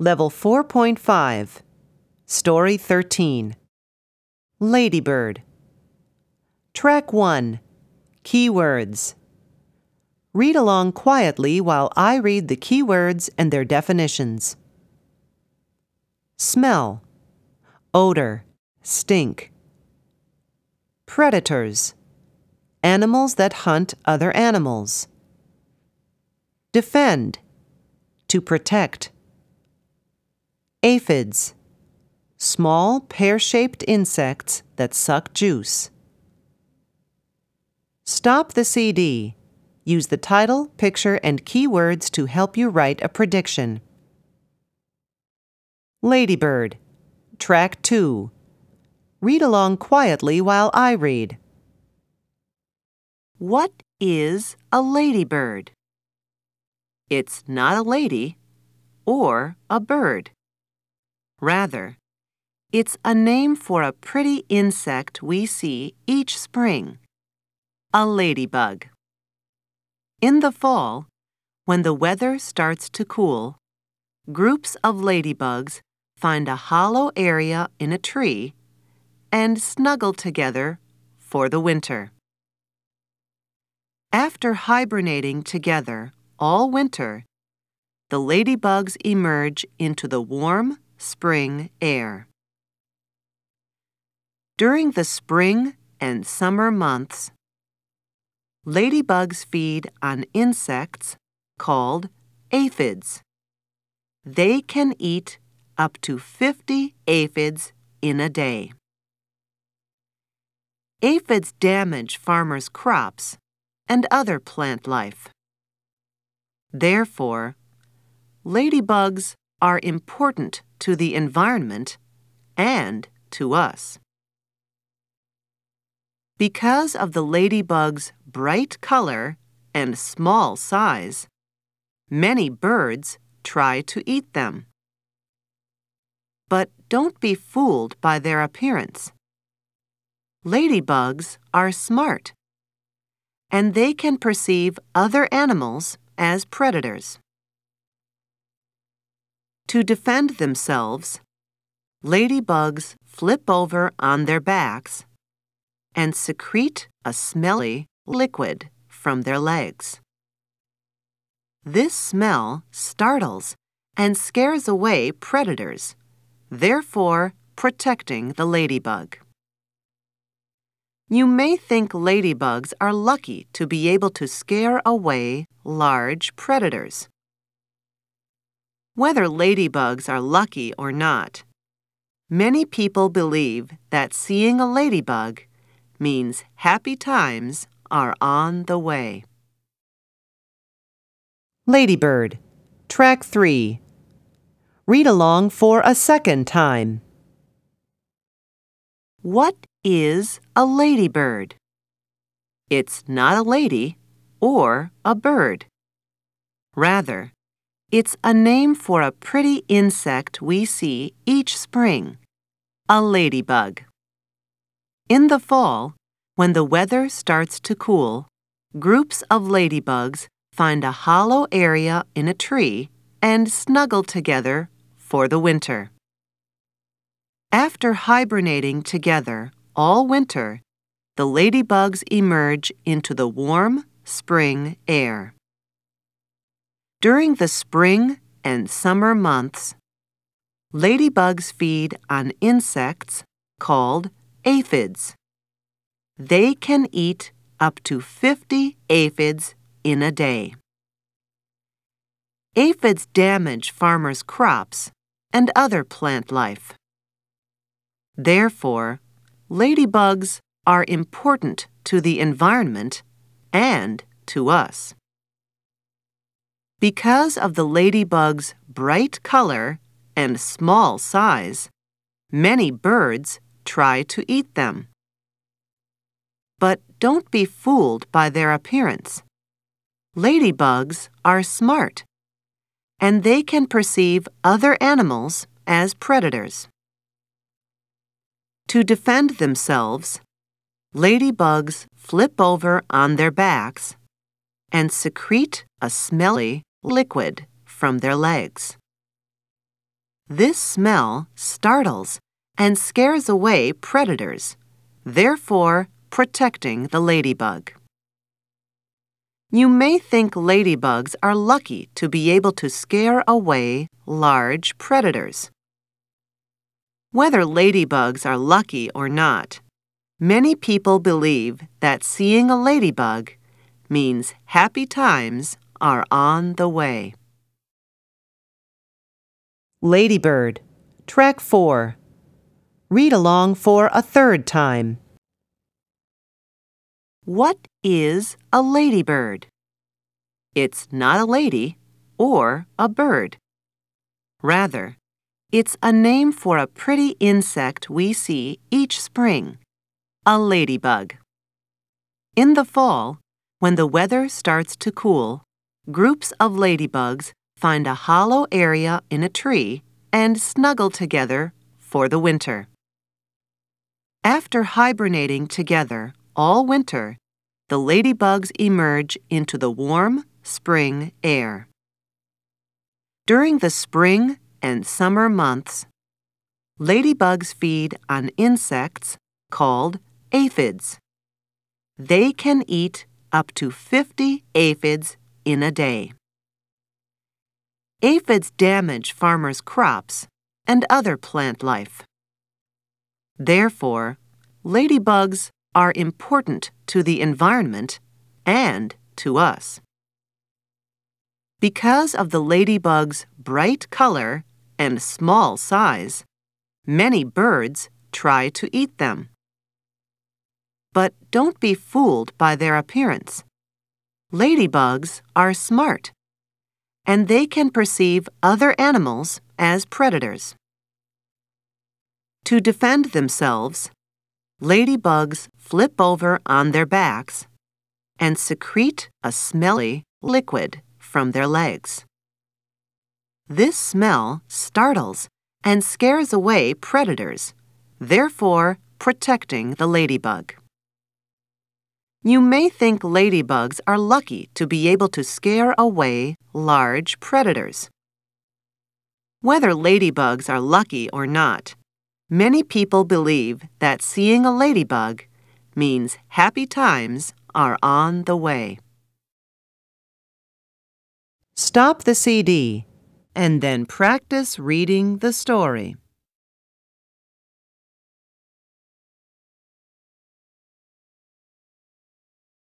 Level 4.5, Story 13. Ladybird. Track 1. Keywords. Read along quietly while I read the keywords and their definitions. Smell, odor, stink. Predators, animals that hunt other animals. Defend, to protect. Aphids, small pear shaped insects that suck juice. Stop the CD. Use the title, picture, and keywords to help you write a prediction. Ladybird, Track 2. Read along quietly while I read. What is a ladybird? It's not a lady or a bird. Rather, it's a name for a pretty insect we see each spring a ladybug. In the fall, when the weather starts to cool, groups of ladybugs find a hollow area in a tree and snuggle together for the winter. After hibernating together all winter, the ladybugs emerge into the warm spring air. During the spring and summer months, ladybugs feed on insects called aphids. They can eat up to 50 aphids in a day. Aphids damage farmers' crops and other plant life. Therefore, ladybugs are important to the environment and to us. Because of the ladybug's bright color and small size, many birds try to eat them. But don't be fooled by their appearance. Ladybugs are smart, and they can perceive other animals as predators. To defend themselves, ladybugs flip over on their backs and secrete a smelly liquid from their legs. This smell startles and scares away predators, therefore protecting the ladybug. You may think ladybugs are lucky to be able to scare away large predators. Whether ladybugs are lucky or not, many people believe that seeing a ladybug means happy times are on the way. Ladybird, Track 3. Read along for a second time. What is a ladybird? It's not a lady or a bird. Rather, it's a name for a pretty insect we see each spring a ladybug. In the fall, when the weather starts to cool, groups of ladybugs find a hollow area in a tree and snuggle together for the winter. After hibernating together all winter, the ladybugs emerge into the warm spring air. During the spring and summer months, ladybugs feed on insects called aphids. They can eat up to 50 aphids in a day. Aphids damage farmers' crops and other plant life. Therefore, ladybugs are important to the environment and to us. Because of the ladybug's bright color and small size, many birds try to eat them. But don't be fooled by their appearance. Ladybugs are smart, and they can perceive other animals as predators. To defend themselves, ladybugs flip over on their backs and secrete a smelly liquid from their legs. This smell startles and scares away predators, therefore protecting the ladybug. You may think ladybugs are lucky to be able to scare away large predators. Whether ladybugs are lucky or not, many people believe that seeing a ladybug means happy times are on the way. Ladybird, Track 4. Read along for a third time. What is a ladybird? It's not a lady or a bird. Rather, it's a name for a pretty insect we see each spring, a ladybug. In the fall, when the weather starts to cool, groups of ladybugs find a hollow area in a tree and snuggle together for the winter. After hibernating together all winter, the ladybugs emerge into the warm spring air. During the spring and summer months, ladybugs feed on insects called aphids. They can eat up to 50 aphids in a day. Aphids damage farmers' crops and other plant life. Therefore, ladybugs are important to the environment and to us. Because of the ladybug's bright color and small size, many birds try to eat them. But don't be fooled by their appearance. Ladybugs are smart, and they can perceive other animals as predators. To defend themselves, ladybugs flip over on their backs and secrete a smelly liquid from their legs. This smell startles and scares away predators, therefore protecting the ladybug. You may think ladybugs are lucky to be able to scare away large predators. Whether ladybugs are lucky or not, many people believe that seeing a ladybug means happy times are on the way. Stop the CD and then practice reading the story.